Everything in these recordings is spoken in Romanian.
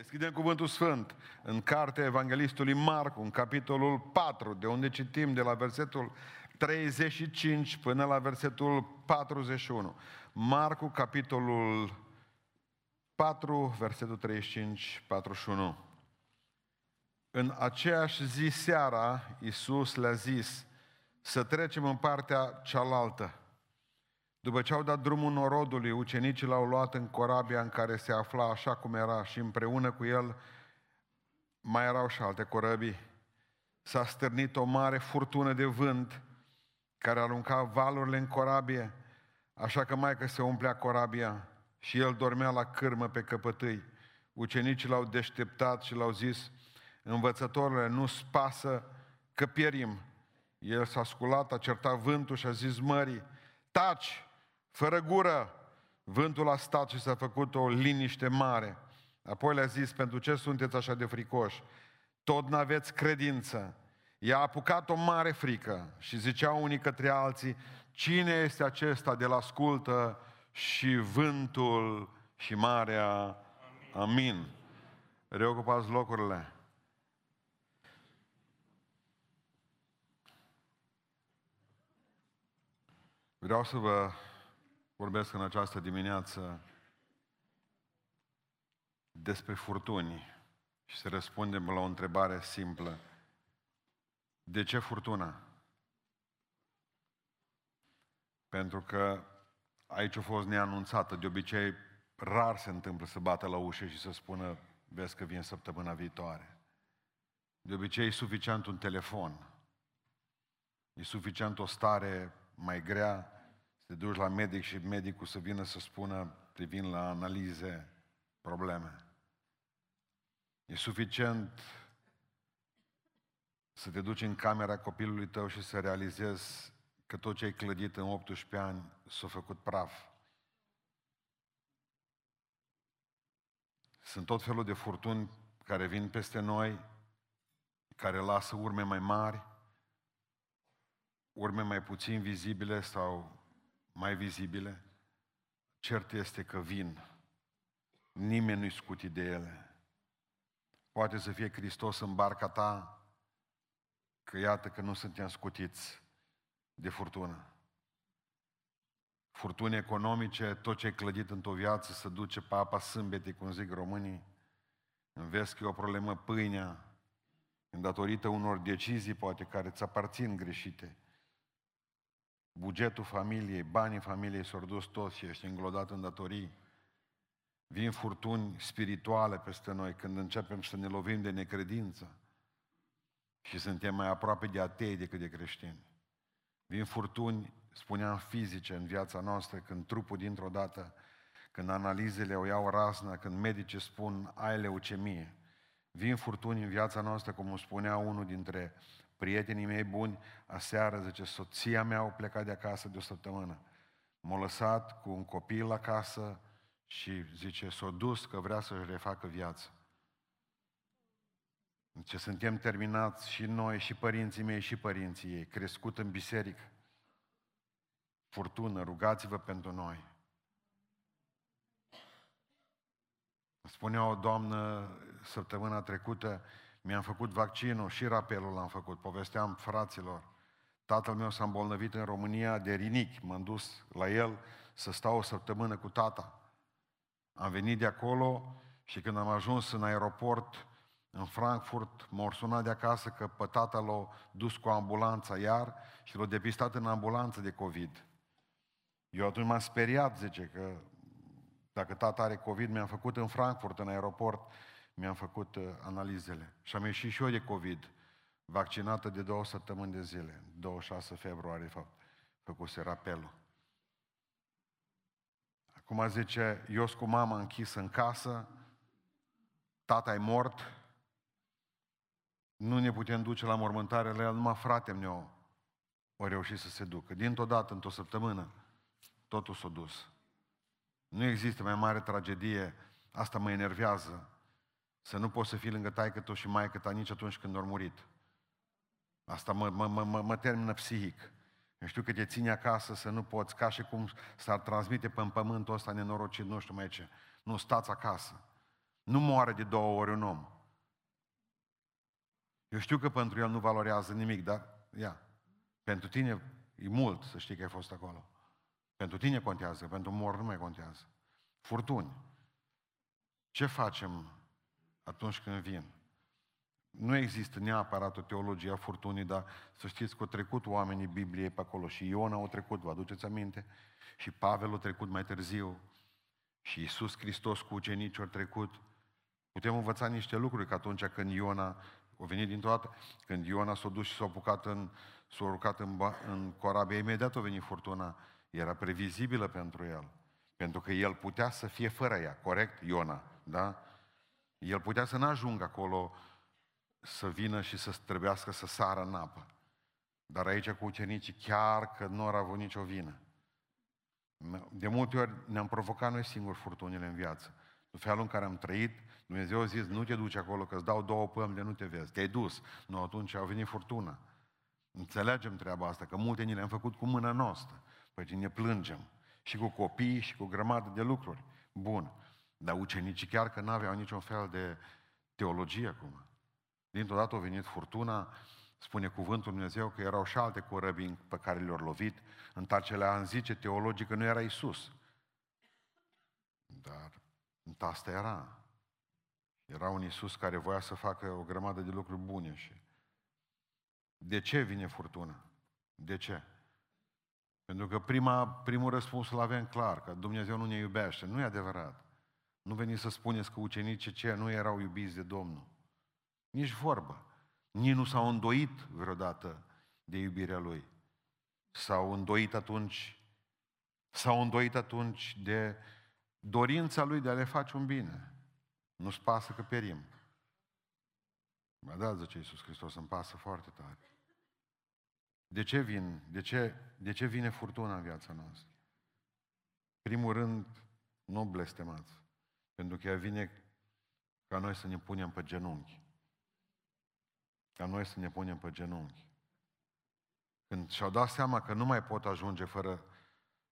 Deschidem cuvântul sfânt în cartea Evanghelistului Marcu, în capitolul 4, de unde citim de la versetul 35 până la versetul 41. Marcu, capitolul 4, versetul 35-41. În aceeași zi seara, Iisus le-a zis să trecem în partea cealaltă. După ce au dat drumul norodului, ucenicii l-au luat în corabia în care se afla așa cum era și împreună cu el mai erau și alte corăbii. S-a stârnit o mare furtună de vânt care arunca valurile în corabie, așa că mai că se umplea corabia și el dormea la cârmă pe căpătâi. Ucenicii l-au deșteptat și l-au zis, învățătorile, nu-ți pasă că pierim. El s-a sculat, a certat vântul și a zis mării, taci, fără gură. Vântul a stat și s-a făcut o liniște mare. Apoi le-a zis, pentru ce sunteți așa de fricoși? Tot n-aveți credință. I-a apucat o mare frică și ziceau unii către alții, cine este acesta de la ascultă și vântul și marea? Amin. Amin. Reocupați locurile. Vreau să vă vorbesc în această dimineață despre furtuni și să răspundem la o întrebare simplă. De ce furtuna? Pentru că aici a fost neanunțată. De obicei, rar se întâmplă să bată la ușă și să spună, vezi că vin săptămâna viitoare. De obicei e suficient un telefon. E suficient o stare mai grea, să te duci la medic și medicul să vină să spună, privind la analize, probleme. E suficient să te duci în camera copilului tău și să realizezi că tot ce ai clădit în 18 ani s-a făcut praf. Sunt tot felul de furtuni care vin peste noi, care lasă urme mai mari, urme mai puțin vizibile sau mai vizibile. Cert este că vin. Nimeni nu-i scutit de ele. Poate să fie Hristos în barca ta, că iată că nu suntem scutiți de furtună. Furtuni economice, tot ce e clădit într-o viață se duce pe apa sâmbetei, cum zic românii. Înveți că e o problemă pâinea, în datorită unor decizii, poate, care îți aparțin greșite. Bugetul familiei, banii familiei s-au dus toți și ești înglodat în datorii. Vin furtuni spirituale peste noi când începem să ne lovim de necredință și suntem mai aproape de atei decât de creștini. Vin furtuni, spuneam, fizice în viața noastră, când trupul dintr-o dată, când analizele o iau raznă, când medicii spun ai leucemie. Vin furtuni în viața noastră, cum spunea unul dintre prietenii mei buni, aseară, zice, soția mea au plecat de acasă de o săptămână. M-a lăsat cu un copil acasă și zice, s-a dus că vrea să-și refacă viața. Ce suntem terminați și noi, și părinții mei, și părinții ei, crescut în biserică. Furtună, rugați-vă pentru noi. Spunea o doamnă săptămâna trecută, mi-am făcut vaccinul și rapelul l-am făcut. Povesteam fraților. Tatăl meu s-a îmbolnăvit în România de rinic. M-am dus la el să stau o săptămână cu tata. Am venit de acolo și când am ajuns în aeroport, în Frankfurt, m-au sunat de acasă că pe tata l-a dus cu ambulanța iar și l-a depistat în ambulanță de COVID. Eu atunci m-am speriat, zice, că dacă tata are COVID, mi-am făcut în Frankfurt, în aeroport, mi-am făcut uh, analizele. Și am ieșit și eu de COVID, vaccinată de două săptămâni de zile, 26 februarie, de fapt, făcuse rapelul. Acum zice, eu cu mama închisă în casă, tata e mort, nu ne putem duce la mormântare la el, numai frate meu o reușit să se ducă. Dintr-o dată, într-o săptămână, totul s-a dus. Nu există mai mare tragedie, asta mă enervează, să nu poți să fii lângă taică tu și maică ta nici atunci când au murit. Asta mă, mă, mă, mă termină psihic. Eu știu că te ține acasă să nu poți, ca și cum s-ar transmite pe pământul ăsta nenorocit, nu știu mai ce. Nu, stați acasă. Nu moare de două ori un om. Eu știu că pentru el nu valorează nimic, dar, ia, pentru tine e mult să știi că ai fost acolo. Pentru tine contează, pentru mor nu mai contează. Furtuni. Ce facem atunci când vin? Nu există neapărat o teologie a furtunii, dar să știți că au trecut oamenii Bibliei pe acolo. Și Iona au trecut, vă aduceți aminte? Și Pavel a trecut mai târziu. Și Iisus Hristos cu ucenicii au trecut. Putem învăța niște lucruri, că atunci când Iona a venit dintr-o dată, când Iona s-a dus și s-a apucat în, s-a urcat în, în corabie, imediat a venit furtuna. Era previzibilă pentru el. Pentru că el putea să fie fără ea, corect, Iona, da? El putea să n-ajungă acolo să vină și să trebuiască să sară în apă. Dar aici cu ucenicii chiar că nu au avut nicio vină. De multe ori ne-am provocat noi singuri furtunile în viață. În felul în care am trăit, Dumnezeu a zis, nu te duci acolo, că îți dau două pămi de nu te vezi. Te-ai dus. Nu, atunci au venit furtuna. Înțelegem treaba asta, că multe ni le-am făcut cu mâna noastră. Păi ne plângem. Și cu copii și cu grămadă de lucruri. Bun. Dar ucenicii chiar că n-aveau niciun fel de teologie acum. Dintr-o dată a venit furtuna, spune cuvântul Dumnezeu că erau și alte corăbii pe care le-au lovit, în tacele an zice teologic că nu era Isus. Dar asta era. Era un Isus care voia să facă o grămadă de lucruri bune și de ce vine furtuna? De ce? Pentru că prima, primul răspuns îl avem clar, că Dumnezeu nu ne iubește. Nu e adevărat. Nu veniți să spuneți că ucenicii ce nu erau iubiți de Domnul. Nici vorbă. Nici nu s-au îndoit vreodată de iubirea Lui. S-au îndoit atunci, s-au îndoit atunci de dorința Lui de a le face un bine. Nu-ți pasă că perim. Mă da, zice Iisus Hristos, îmi pasă foarte tare. De ce vin? De ce, de ce vine furtuna în viața noastră? Primul rând, nu blestemați. Pentru că ea vine ca noi să ne punem pe genunchi. Ca noi să ne punem pe genunchi. Când și-au dat seama că nu mai pot ajunge fără,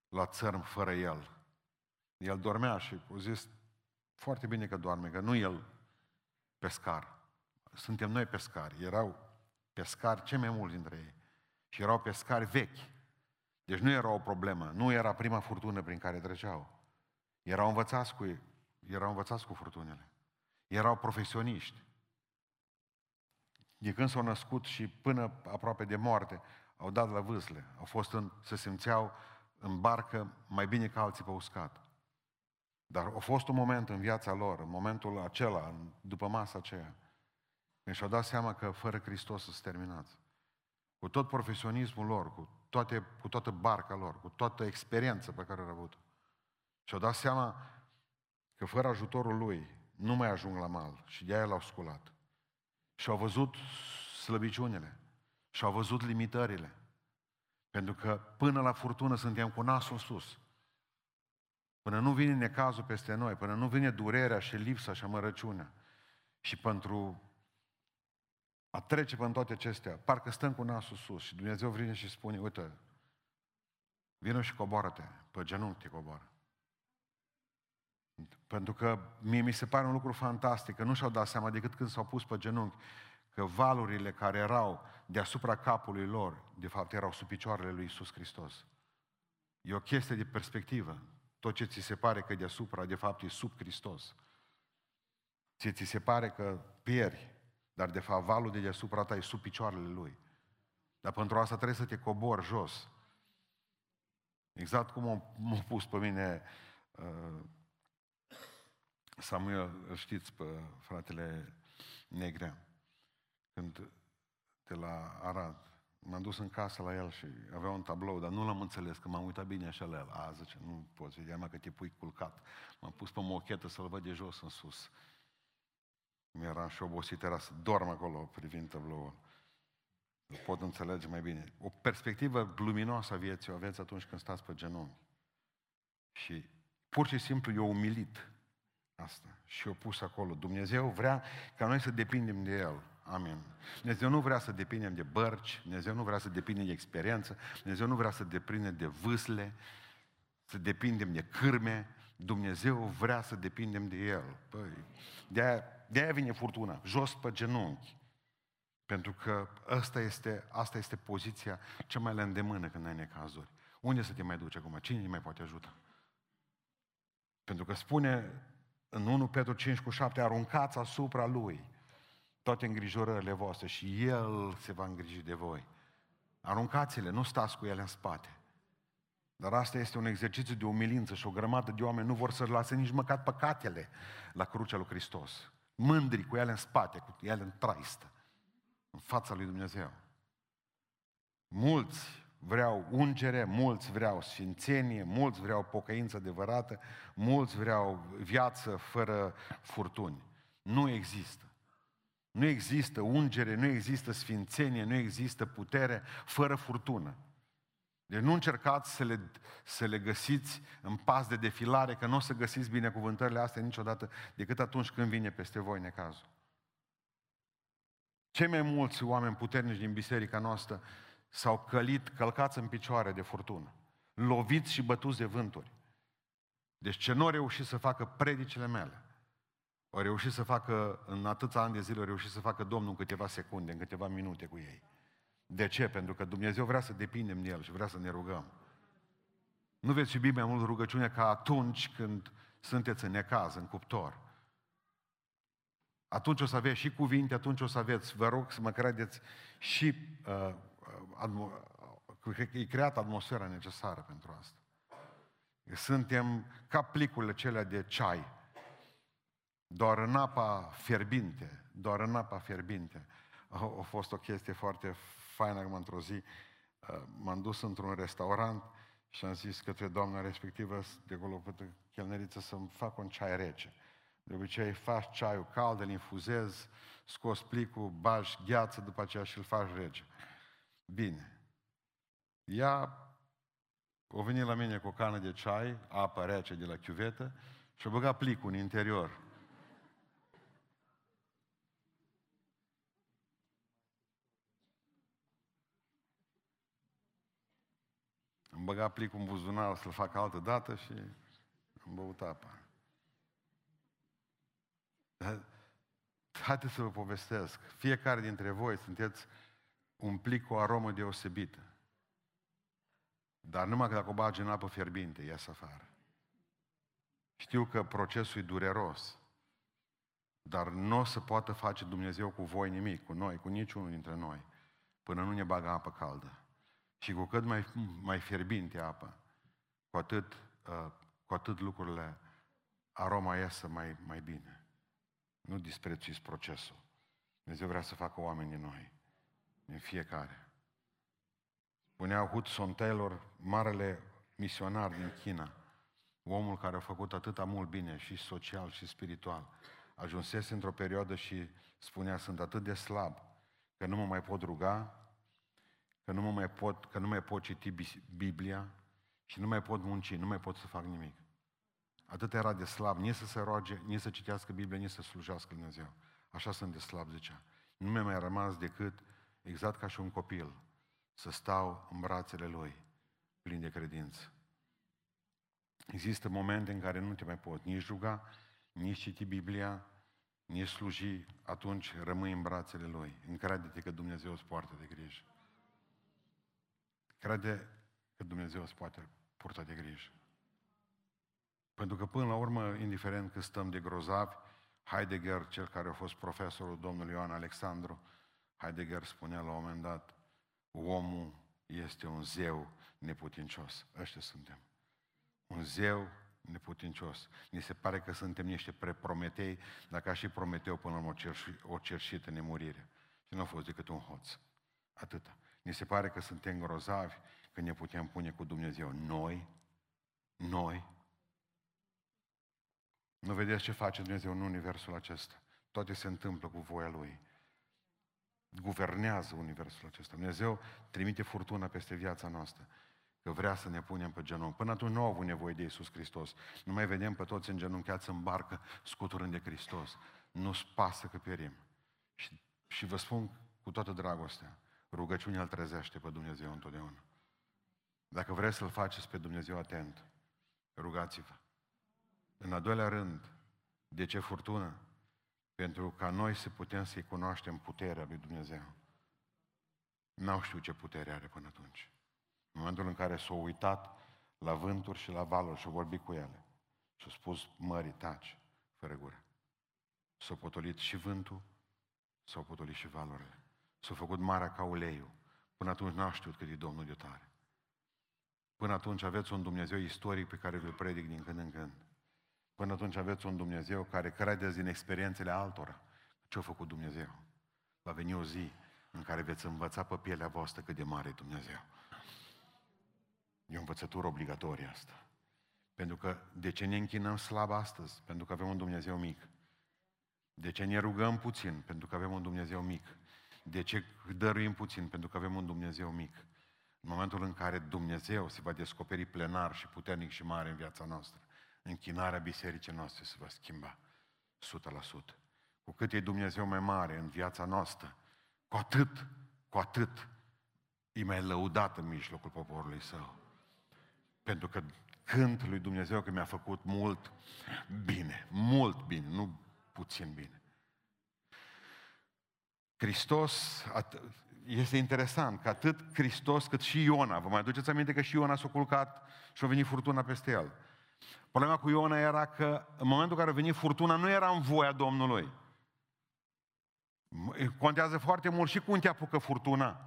la țărm fără el. El dormea și au zis, foarte bine că doarme, că nu el pescar. Suntem noi pescari. Erau pescari cei mai mulți dintre ei. Și erau pescari vechi. Deci nu era o problemă. Nu era prima furtună prin care treceau. Erau învățați cu, erau învățați cu furtunile. Erau profesioniști. De când s-au născut și până aproape de moarte, au dat la vâsle. Au fost în, se simțeau în barcă mai bine ca alții pe uscat. Dar a fost un moment în viața lor, în momentul acela, după masa aceea, când și-au dat seama că fără Hristos sunt terminați. Cu tot profesionismul lor, cu, toate, cu toată barca lor, cu toată experiența pe care au avut. Și-au dat seama că fără ajutorul lui nu mai ajung la mal și de aia l-au sculat. Și au văzut slăbiciunile și au văzut limitările. Pentru că până la furtună suntem cu nasul în sus. Până nu vine necazul peste noi, până nu vine durerea și lipsa și amărăciunea. Și pentru a trece până toate acestea, parcă stăm cu nasul sus și Dumnezeu vine și spune, uite, vină și coboară-te, pe genunchi te coboară. Pentru că mie mi se pare un lucru fantastic, că nu și-au dat seama decât când s-au pus pe genunchi, că valurile care erau deasupra capului lor, de fapt erau sub picioarele lui Isus Hristos. E o chestie de perspectivă. Tot ce ți se pare că e deasupra, de fapt e sub Hristos. Ție ți se pare că pieri, dar de fapt valul de deasupra ta e sub picioarele lui. Dar pentru asta trebuie să te cobori jos. Exact cum m-a pus pe mine uh, Samuel, îl știți pe fratele Negrea, când de la Arad, m-am dus în casă la el și avea un tablou, dar nu l-am înțeles, că m-am uitat bine așa la el. A, zice, nu poți vedea, mă, că te pui culcat. M-am pus pe mochetă să-l văd de jos în sus. Mi-era și obosit, era să dorm acolo privind tabloul. Îl pot înțelege mai bine. O perspectivă luminoasă a vieții o aveți atunci când stați pe genunchi. Și pur și simplu e umilit asta. Și o pus acolo. Dumnezeu vrea ca noi să depindem de El. Amin. Dumnezeu nu vrea să depindem de bărci, Dumnezeu nu vrea să depindem de experiență, Dumnezeu nu vrea să depindem de vâsle, să depindem de cârme, Dumnezeu vrea să depindem de El. Păi, de-aia, de-aia vine furtuna, jos pe genunchi. Pentru că asta este, asta este poziția cea mai la îndemână când ai necazuri. Unde să te mai duci acum? Cine ne mai poate ajuta? Pentru că spune în 1 Petru 5 cu 7, aruncați asupra Lui toate îngrijorările voastre și El se va îngriji de voi. Aruncați-le, nu stați cu ele în spate. Dar asta este un exercițiu de umilință și o grămadă de oameni nu vor să lase nici măcar păcatele la crucea lui Hristos. Mândri cu ele în spate, cu ele în traistă, în fața lui Dumnezeu. Mulți vreau ungere, mulți vreau sfințenie, mulți vreau pocăință adevărată, mulți vreau viață fără furtuni. Nu există. Nu există ungere, nu există sfințenie, nu există putere fără furtună. Deci nu încercați să le, să le găsiți în pas de defilare, că nu o să găsiți binecuvântările astea niciodată decât atunci când vine peste voi necazul. Cei mai mulți oameni puternici din biserica noastră s-au călit, călcați în picioare de furtună, loviți și bătuți de vânturi. Deci ce nu au reușit să facă predicile mele, au reușit să facă, în atâția ani de zile, au reușit să facă Domnul în câteva secunde, în câteva minute cu ei. De ce? Pentru că Dumnezeu vrea să depindem de El și vrea să ne rugăm. Nu veți iubi mai mult rugăciunea ca atunci când sunteți în necaz, în cuptor. Atunci o să aveți și cuvinte, atunci o să aveți, vă rog să mă credeți, și uh, uh, e creat atmosfera necesară pentru asta. Suntem ca plicurile cele de ceai. Doar în apa fierbinte, doar în apa fierbinte. A, a fost o chestie foarte faină că într-o zi uh, m-am dus într-un restaurant și am zis către doamna respectivă de acolo pe chelneriță să-mi fac un ceai rece. De obicei faci ceaiul cald, îl infuzezi, scos plicul, bagi gheață, după aceea și îl faci rece. Bine. Ea o venit la mine cu o cană de ceai, apă rece de la chiuvetă și a băgat plicul în interior. Am băgat plicul în buzunar să-l fac altă dată și am băut apa. Haideți să vă povestesc. Fiecare dintre voi sunteți un plic cu o aromă deosebită. Dar numai că dacă o bagi în apă fierbinte, ies afară. Știu că procesul e dureros, dar nu o să poată face Dumnezeu cu voi nimic, cu noi, cu niciunul dintre noi, până nu ne bagă apă caldă. Și cu cât mai, mai fierbinte apă, cu atât, uh, cu atât lucrurile, aroma iasă mai, mai bine. Nu disprețuiți procesul. Dumnezeu vrea să facă oameni din noi, din fiecare. Spunea Hudson Taylor, marele misionar din China, omul care a făcut atâta mult bine, și social și spiritual, ajunsese într-o perioadă și spunea, sunt atât de slab, că nu mă mai pot ruga, că nu, mă mai pot, că nu mai pot citi Biblia și nu mai pot munci, nu mai pot să fac nimic. Atât era de slab, nici să se roage, nici să citească Biblia, nici să slujească Dumnezeu. Așa sunt de slab, zicea. Nu mi-a mai rămas decât, exact ca și un copil, să stau în brațele Lui, plin de credință. Există momente în care nu te mai poți nici ruga, nici citi Biblia, nici sluji, atunci rămâi în brațele Lui. Încrede-te că Dumnezeu îți poartă de grijă. Crede că Dumnezeu îți poate purta de grijă. Pentru că până la urmă, indiferent că stăm de grozavi, Heidegger, cel care a fost profesorul domnului Ioan Alexandru, Heidegger spunea la un moment dat, omul este un zeu neputincios. Ăștia suntem. Un zeu neputincios. Ni se pare că suntem niște preprometei, dacă și Prometeu până la urmă o cerșită nemurire. Și nu a fost decât un hoț. Atâta. Ni se pare că suntem grozavi, că ne putem pune cu Dumnezeu. Noi, noi, nu vedeți ce face Dumnezeu în universul acesta. Toate se întâmplă cu voia Lui. Guvernează universul acesta. Dumnezeu trimite furtuna peste viața noastră. Că vrea să ne punem pe genunchi. Până atunci nu au avut nevoie de Iisus Hristos. Nu mai vedem pe toți îngenunchiați în barcă, scuturând de Hristos. Nu-ți pasă că pierim. Și, și vă spun cu toată dragostea, rugăciunea îl trezește pe Dumnezeu întotdeauna. Dacă vreți să-L faceți pe Dumnezeu atent, rugați-vă. În al doilea rând, de ce furtună? Pentru ca noi să putem să-i cunoaștem puterea lui Dumnezeu. N-au știut ce putere are până atunci. În momentul în care s-au uitat la vânturi și la valuri și au vorbit cu ele. Și au spus mării, taci, fără gură. S-a potolit și vântul, s-au potolit și valurile. S-a făcut marea ca uleiul. Până atunci n-au știut cât e Domnul de tare. Până atunci aveți un Dumnezeu istoric pe care îl predic din când în când. Până atunci aveți un Dumnezeu care credeți din experiențele altora. Ce a făcut Dumnezeu? Va veni o zi în care veți învăța pe pielea voastră cât de mare e Dumnezeu. E o învățătură obligatorie asta. Pentru că de ce ne închinăm slab astăzi? Pentru că avem un Dumnezeu mic. De ce ne rugăm puțin? Pentru că avem un Dumnezeu mic. De ce dăruim puțin? Pentru că avem un Dumnezeu mic. În momentul în care Dumnezeu se va descoperi plenar și puternic și mare în viața noastră, închinarea bisericii noastre se va schimba 100%. Cu cât e Dumnezeu mai mare în viața noastră, cu atât, cu atât e mai lăudat în mijlocul poporului său. Pentru că cânt lui Dumnezeu că mi-a făcut mult bine, mult bine, nu puțin bine. Hristos, este interesant că atât Hristos cât și Iona, vă mai aduceți aminte că și Iona s-a culcat și a venit furtuna peste el. Problema cu Iona era că în momentul în care a venit furtuna nu era în voia Domnului. Contează foarte mult și cum te apucă furtuna.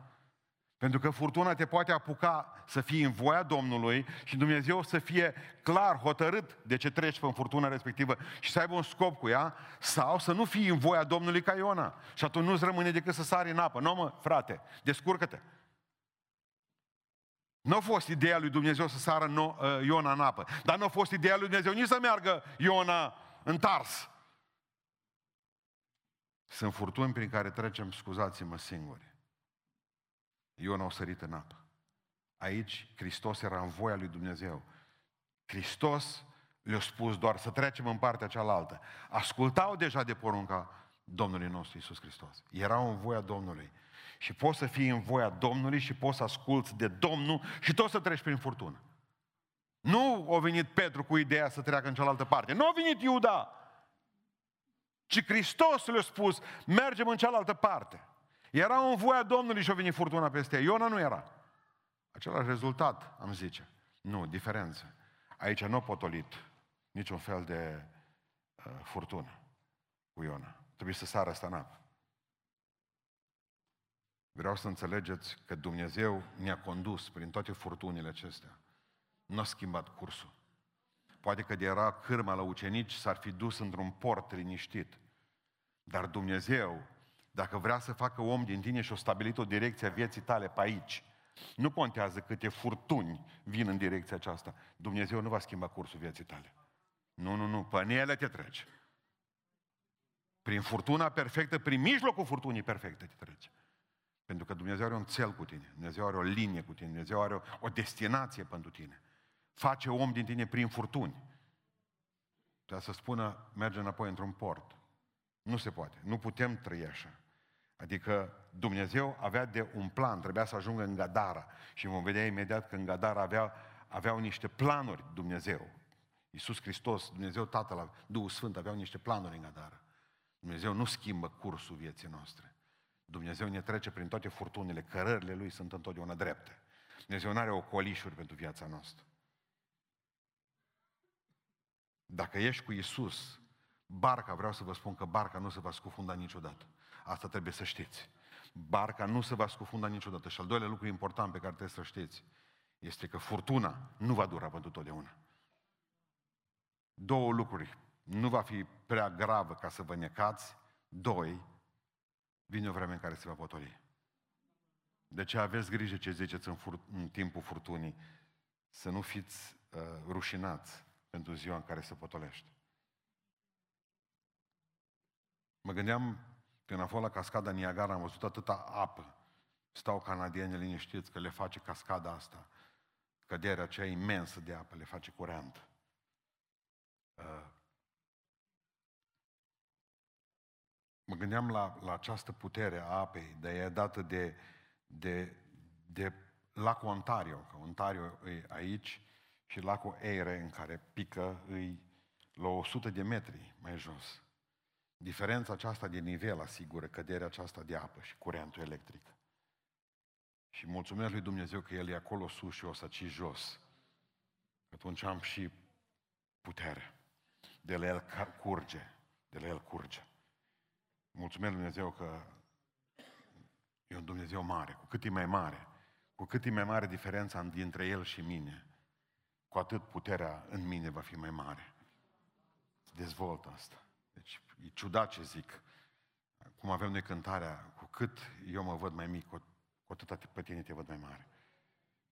Pentru că furtuna te poate apuca să fii în voia Domnului și Dumnezeu să fie clar, hotărât de ce treci pe furtuna respectivă și să aibă un scop cu ea, sau să nu fii în voia Domnului ca Iona. Și atunci nu-ți rămâne decât să sari în apă. Nu mă, frate, descurcă-te. Nu a fost ideea lui Dumnezeu să sară no, uh, Iona în apă, dar nu a fost ideea lui Dumnezeu nici să meargă Iona în Tars. Sunt furtuni prin care trecem, scuzați-mă, singuri. Iona a sărit în apă. Aici Hristos era în voia lui Dumnezeu. Hristos le-a spus doar să trecem în partea cealaltă. Ascultau deja de porunca Domnului nostru Isus Hristos. Erau în voia Domnului. Și poți să fii în voia Domnului și poți să asculți de Domnul și tot să treci prin furtună. Nu a venit Petru cu ideea să treacă în cealaltă parte. Nu a venit Iuda. Ci Hristos le-a spus, mergem în cealaltă parte. Era în voia Domnului și a venit furtuna peste ea. Iona nu era. Același rezultat, am zice. Nu, diferență. Aici nu a potolit niciun fel de uh, furtună cu Iona. Trebuie să sară asta în apă. Vreau să înțelegeți că Dumnezeu ne-a condus prin toate furtunile acestea. Nu a schimbat cursul. Poate că de era cârma la ucenici, s-ar fi dus într-un port liniștit. Dar Dumnezeu dacă vrea să facă om din tine și o stabilit o direcție a vieții tale pe aici, nu contează câte furtuni vin în direcția aceasta. Dumnezeu nu va schimba cursul vieții tale. Nu, nu, nu, pe ele te treci. Prin furtuna perfectă, prin mijlocul furtunii perfecte te treci. Pentru că Dumnezeu are un cel cu tine, Dumnezeu are o linie cu tine, Dumnezeu are o, o destinație pentru tine. Face om din tine prin furtuni. Trebuie să spună, merge înapoi într-un port. Nu se poate. Nu putem trăi așa. Adică Dumnezeu avea de un plan, trebuia să ajungă în Gadara. Și vom vedea imediat că în Gadara avea, aveau niște planuri Dumnezeu. Iisus Hristos, Dumnezeu Tatăl, Duhul Sfânt aveau niște planuri în Gadara. Dumnezeu nu schimbă cursul vieții noastre. Dumnezeu ne trece prin toate furtunile, cărările Lui sunt întotdeauna drepte. Dumnezeu nu are ocolișuri pentru viața noastră. Dacă ești cu Isus, barca, vreau să vă spun că barca nu se va scufunda niciodată. Asta trebuie să știți. Barca nu se va scufunda niciodată. Și al doilea lucru important pe care trebuie să știți este că furtuna nu va dura pentru totdeauna. Două lucruri. Nu va fi prea gravă ca să vă necați. Doi, vine o vreme în care se va potoli. De ce aveți grijă ce ziceți în, fur- în timpul furtunii. Să nu fiți uh, rușinați pentru ziua în care se potolește. Mă gândeam când am fost la cascada Niagara, am văzut atâta apă. Stau canadieni liniștiți că le face cascada asta. Căderea aceea imensă de apă le face curent. Uh, mă gândeam la, la această putere a apei, de e dată de, de, de lacul Ontario, că Ontario e aici, și lacul Eire, în care pică, îi la 100 de metri mai jos. Diferența aceasta de nivel asigură căderea aceasta de apă și curentul electric. Și mulțumesc lui Dumnezeu că El e acolo sus și o să ci jos. Atunci am și putere. De la El curge. De la El curge. Mulțumesc lui Dumnezeu că e un Dumnezeu mare. Cu cât e mai mare, cu cât e mai mare diferența dintre El și mine, cu atât puterea în mine va fi mai mare. Dezvoltă asta. Deci e ciudat ce zic. Cum avem noi cântarea, cu cât eu mă văd mai mic, cu, cu atât pe tine te văd mai mare.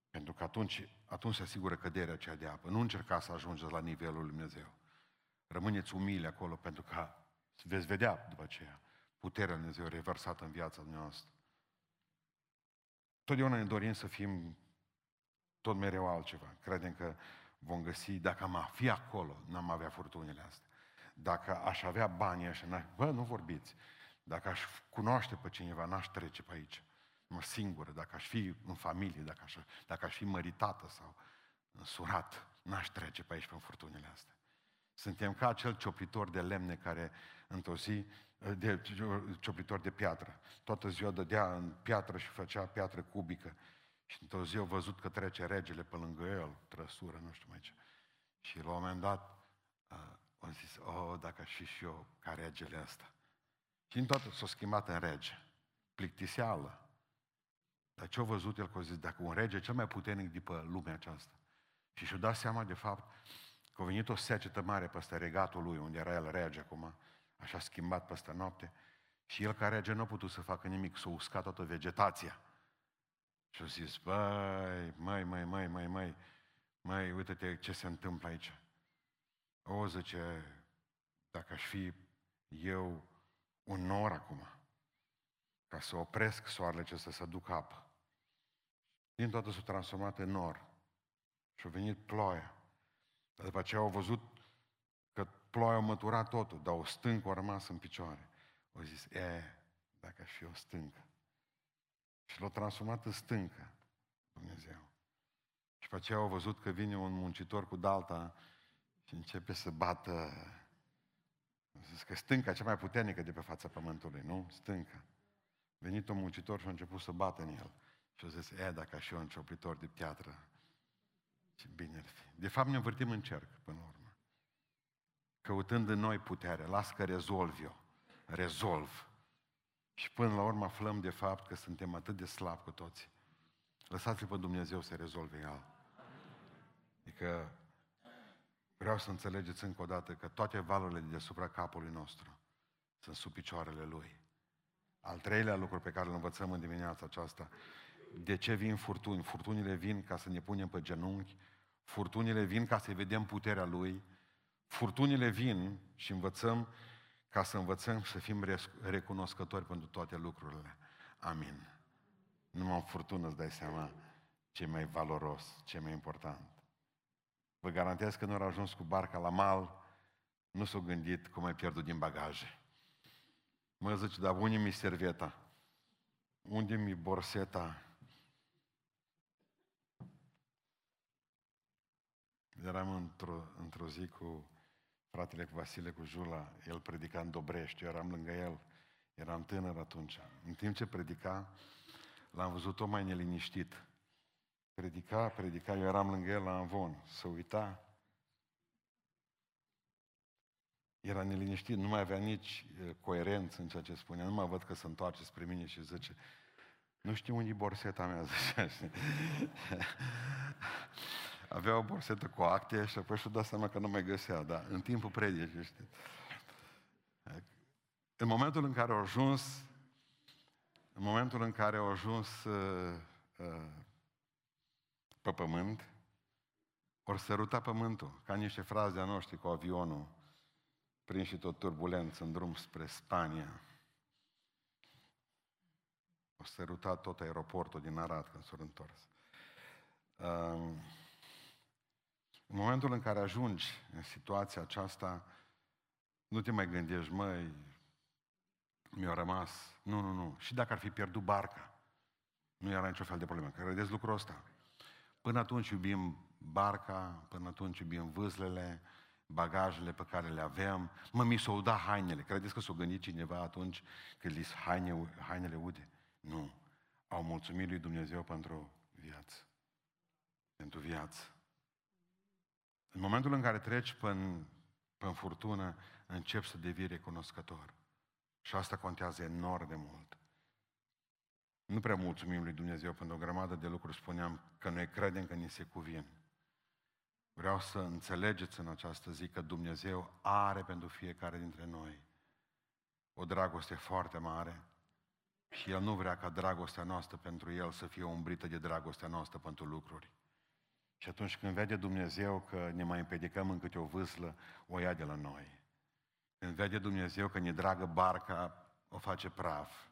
Pentru că atunci, atunci se asigură căderea aceea de apă. Nu încerca să ajungeți la nivelul lui Dumnezeu. Rămâneți umili acolo pentru că veți vedea după aceea puterea lui Dumnezeu reversată în viața noastră. Totdeauna ne dorim să fim tot mereu altceva. Credem că vom găsi, dacă am fi acolo, n-am avea furtunile astea. Dacă aș avea banii așa, bă, nu vorbiți. Dacă aș cunoaște pe cineva, n-aș trece pe aici. Mă singură, dacă aș fi în familie, dacă aș, dacă aș fi măritată sau însurat, n-aș trece pe aici pe furtunile astea. Suntem ca acel cioplitor de lemne care într-o zi, de cioplitor de piatră. Toată ziua dădea în piatră și făcea piatră cubică. Și într-o zi au văzut că trece regele pe lângă el, trăsură, nu știu mai ce. Și la un moment dat uh, am zis, oh, dacă aș fi și eu ca regele ăsta. Și în toată s-a schimbat în rege. Plictiseală. Dar ce-a văzut el că a zis, dacă un rege cel mai puternic de pe lumea aceasta. Și și-a dat seama de fapt că a venit o secetă mare peste regatul lui, unde era el rege acum, așa schimbat peste noapte, și el ca rege nu a putut să facă nimic, s-a uscat toată vegetația. Și a zis, băi, mai, mai, mai, mai, mai, mai, uite-te ce se întâmplă aici. O, zice, dacă aș fi eu un nor acum, ca să opresc soarele ce să se ducă apă. Din toată s-a transformat în nor. Și a venit ploaia. Dar după aceea au văzut că ploaia a măturat totul, dar o stâncă a rămas în picioare. Au zis, e, dacă aș fi o stâncă. Și l-a transformat în stâncă, Dumnezeu. Și pe aceea au văzut că vine un muncitor cu dalta și începe să bată Zis că stânca cea mai puternică de pe fața pământului, nu? Stânca. Venit un muncitor și a început să bată în el. Și a zis, e, dacă aș fi un cioplitor de piatră, ce bine ar fi. De fapt ne învârtim în cerc, până la urmă. Căutând în noi putere, las că rezolv eu. Rezolv. Și până la urmă aflăm de fapt că suntem atât de slabi cu toți. Lăsați-l pe Dumnezeu să rezolve el. Adică vreau să înțelegeți încă o dată că toate valurile de deasupra capului nostru sunt sub picioarele Lui. Al treilea lucru pe care îl învățăm în dimineața aceasta, de ce vin furtuni? Furtunile vin ca să ne punem pe genunchi, furtunile vin ca să vedem puterea Lui, furtunile vin și învățăm ca să învățăm să fim recunoscători pentru toate lucrurile. Amin. Numai în furtună îți dai seama ce mai valoros, ce mai important. Vă garantez că nu au ajuns cu barca la mal, nu s-au gândit cum ai pierdut din bagaje. Mă zice, dar unde mi servieta? Unde mi borseta? Eram într-o, într zi cu fratele cu Vasile, cu Jula, el predica în Dobrești, eu eram lângă el, eram tânăr atunci. În timp ce predica, l-am văzut-o mai neliniștit. Predica, predica, eu eram lângă el la Anvon, să uita. Era neliniștit, nu mai avea nici coerență în ceea ce spunea, nu mai văd că se întoarce spre mine și zice, nu știu unde e borseta mea, zicea. Avea o borsetă cu acte și apoi și-a dat seama că nu mai găsea, dar în timpul predicii, știi? În momentul în care au ajuns, în momentul în care au ajuns uh, uh, pe pământ, ori săruta pământul, ca niște fraze a noștri cu avionul, prin și tot turbulență în drum spre Spania. O săruta tot aeroportul din Arad când s-au întors. În momentul în care ajungi în situația aceasta, nu te mai gândești, măi, mi-a rămas. Nu, nu, nu. Și dacă ar fi pierdut barca, nu era nicio fel de problemă. Credeți lucrul ăsta? Până atunci iubim barca, până atunci iubim vâzlele, bagajele pe care le avem. Mă, mi s-au dat hainele. Credeți că s-o gândit cineva atunci când li haine, hainele ude? Nu. Au mulțumit lui Dumnezeu pentru viață. Pentru viață. În momentul în care treci până, până furtună, încep să devii recunoscător. Și asta contează enorm de mult. Nu prea mulțumim lui Dumnezeu pentru o grămadă de lucruri, spuneam că noi credem că ni se cuvin. Vreau să înțelegeți în această zi că Dumnezeu are pentru fiecare dintre noi o dragoste foarte mare și El nu vrea ca dragostea noastră pentru El să fie umbrită de dragostea noastră pentru lucruri. Și atunci când vede Dumnezeu că ne mai împedicăm în câte o vâslă, o ia de la noi. Când vede Dumnezeu că ne dragă barca, o face praf.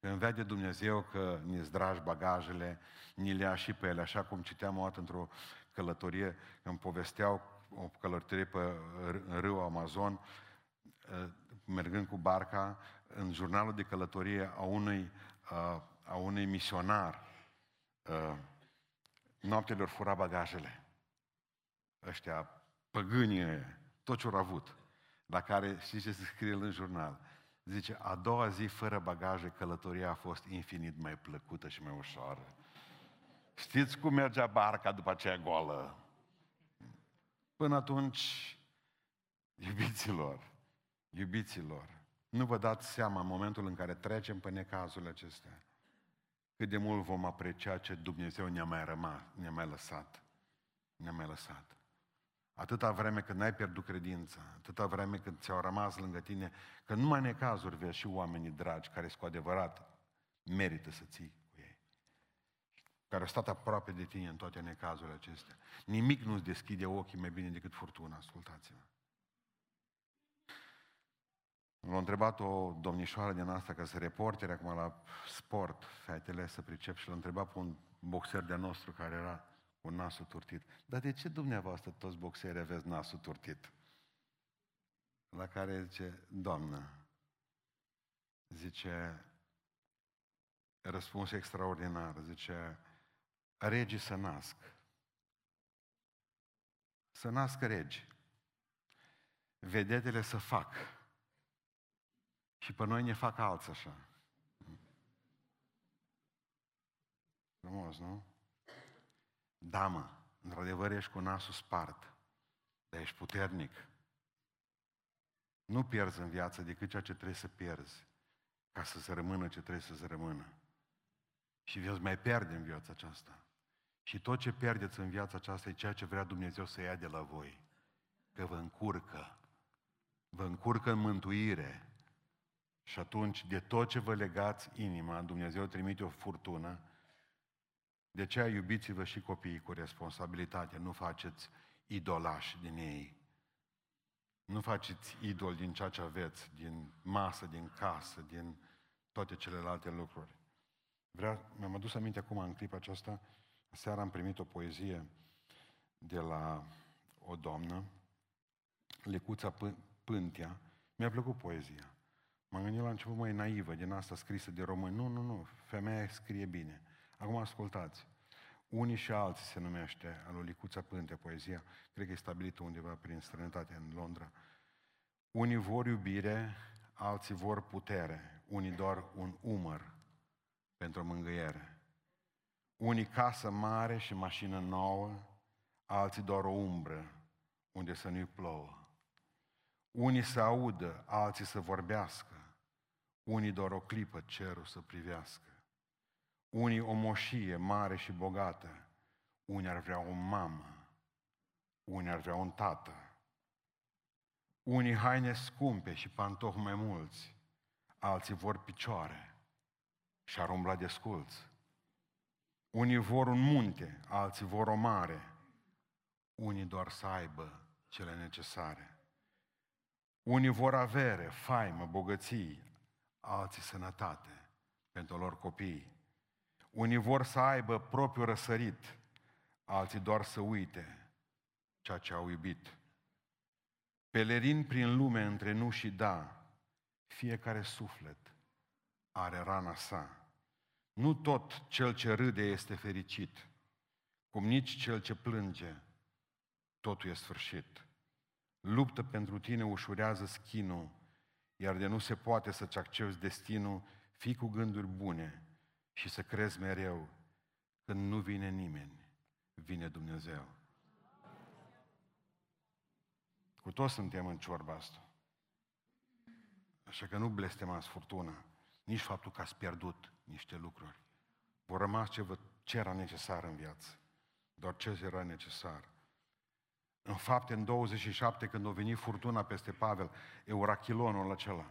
Când vede Dumnezeu că ne dragi bagajele, ni le ia și pe ele, așa cum citeam o dată într-o călătorie, când povesteau o călătorie pe râul Amazon, ă, mergând cu barca, în jurnalul de călătorie a unui, a unui misionar, ă, noaptea lor fura bagajele. Ăștia, păgânii tot ce au avut. La care, știți ce se scrie în jurnal? Zice, a doua zi fără bagaje, călătoria a fost infinit mai plăcută și mai ușoară. Știți cum mergea barca după aceea goală? Până atunci, iubiților, iubiților, nu vă dați seama în momentul în care trecem pe necazurile acestea, cât de mult vom aprecia ce Dumnezeu ne-a mai rămas, ne-a mai lăsat. Ne-a mai lăsat. Atâta vreme când n-ai pierdut credința, atâta vreme când ți-au rămas lângă tine, că numai necazuri vezi și oamenii dragi care sunt cu adevărat merită să ții cu ei. Care au stat aproape de tine în toate necazurile acestea. Nimic nu-ți deschide ochii mai bine decât furtuna, ascultați-mă. L-a întrebat o domnișoară din asta, că se reportere acum la sport, fetele să pricep, și l-a întrebat pe un boxer de nostru care era cu nasul turtit. Dar de ce dumneavoastră toți boxerii aveți nasul turtit? La care zice, Doamnă, zice, răspuns extraordinar, zice, regii să nasc. Să nască regi. Vedetele să fac. Și pe noi ne fac alți așa. Frumos, nu? Da, mă, într-adevăr ești cu nasul spart, dar ești puternic. Nu pierzi în viață decât ceea ce trebuie să pierzi ca să se rămână ce trebuie să se rămână. Și veți mai pierde în viața aceasta. Și tot ce pierdeți în viața aceasta e ceea ce vrea Dumnezeu să ia de la voi. Că vă încurcă. Vă încurcă în mântuire. Și atunci, de tot ce vă legați inima, Dumnezeu trimite o furtună de aceea iubiți-vă și copiii cu responsabilitate, nu faceți idolași din ei. Nu faceți idol din ceea ce aveți, din masă, din casă, din toate celelalte lucruri. Vreau, mi-am adus aminte acum în clipa aceasta, seara am primit o poezie de la o doamnă, Lecuța Pântea. Mi-a plăcut poezia. M-am gândit la început, mai naivă, din asta scrisă de români. Nu, nu, nu, femeia scrie bine. Acum ascultați. Unii și alții se numește, al lui Licuța Pânte, poezia, cred că e stabilită undeva prin străinătate în Londra. Unii vor iubire, alții vor putere, unii doar un umăr pentru mângâiere. Unii casă mare și mașină nouă, alții doar o umbră unde să nu-i plouă. Unii să audă, alții să vorbească, unii doar o clipă cerul să privească. Unii o moșie mare și bogată, unii ar vrea o mamă, unii ar vrea un tată, unii haine scumpe și pantofi mai mulți, alții vor picioare și ar umbla desculți. Unii vor un munte, alții vor o mare, unii doar să aibă cele necesare. Unii vor avere, faimă, bogății, alții sănătate pentru lor copii. Unii vor să aibă propriul răsărit, alții doar să uite ceea ce au iubit. Pelerin prin lume între nu și da, fiecare suflet are rana sa. Nu tot cel ce râde este fericit, cum nici cel ce plânge, totul e sfârșit. luptă pentru tine, ușurează schinul, iar de nu se poate să-ți accepti destinul, fii cu gânduri bune și să crezi mereu când nu vine nimeni, vine Dumnezeu. Cu toți suntem în ciorba asta. Așa că nu blestemați furtuna, nici faptul că ați pierdut niște lucruri. Vor rămas ce, vă, ce era necesar în viață. Doar ce era necesar. În fapte, în 27, când a venit furtuna peste Pavel, eurachilonul acela,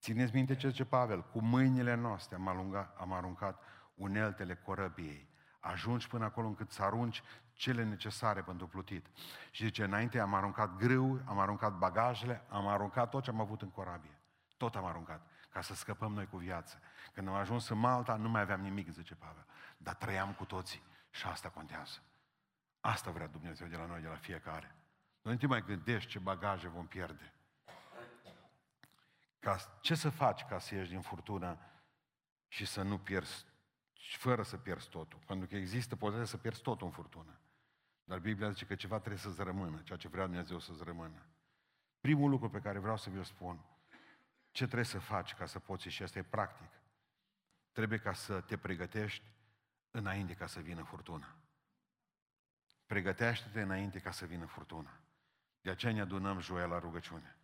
țineți minte ce zice Pavel, cu mâinile noastre am, alungat, am aruncat uneltele corăbiei. Ajungi până acolo încât să arunci cele necesare pentru plutit. Și zice, înainte am aruncat grâu, am aruncat bagajele, am aruncat tot ce am avut în corabie. Tot am aruncat, ca să scăpăm noi cu viață. Când am ajuns în Malta, nu mai aveam nimic, zice Pavel. Dar trăiam cu toții și asta contează. Asta vrea Dumnezeu de la noi, de la fiecare. Nu te mai gândești ce bagaje vom pierde. Ca, ce să faci ca să ieși din furtună și să nu pierzi, fără să pierzi totul? Pentru că există poziția să pierzi totul în furtună. Dar Biblia zice că ceva trebuie să-ți rămână, ceea ce vrea Dumnezeu să-ți rămână. Primul lucru pe care vreau să vi-l spun, ce trebuie să faci ca să poți, și asta e practic, trebuie ca să te pregătești înainte ca să vină furtuna. Pregătește-te înainte ca să vină furtuna. De aceea ne adunăm joia la rugăciune.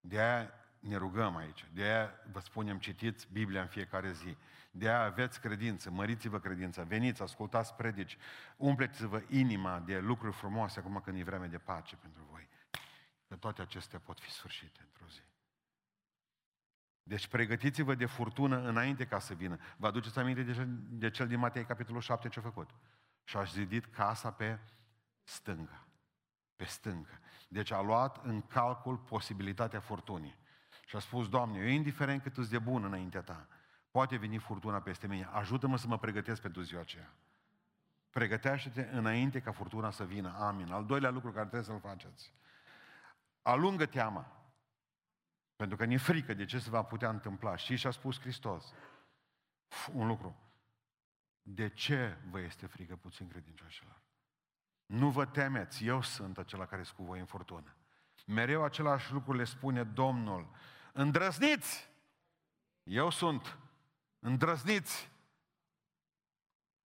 De aia ne rugăm aici. De aia vă spunem, citiți Biblia în fiecare zi. De aia aveți credință, măriți-vă credința, veniți, ascultați predici, umpleți-vă inima de lucruri frumoase acum când e vreme de pace pentru voi. Că toate acestea pot fi sfârșite într-o zi. Deci pregătiți-vă de furtună înainte ca să vină. Vă aduceți aminte de cel, de cel din Matei, capitolul 7, ce a făcut? Și a zidit casa pe stânga. Pe stânga. Deci a luat în calcul posibilitatea furtunii. Și a spus, Doamne, eu indiferent cât îți de bun înaintea ta, poate veni furtuna peste mine. Ajută-mă să mă pregătesc pentru ziua aceea. Pregătește-te înainte ca furtuna să vină. Amin. Al doilea lucru care trebuie să-l faceți. Alungă teama. Pentru că ne frică de ce se va putea întâmpla. Și și-a spus Hristos un lucru. De ce vă este frică puțin credincioșilor? Nu vă temeți, eu sunt acela care sunt cu voi în furtună. Mereu același lucru le spune Domnul. Îndrăzniți! Eu sunt. Îndrăzniți!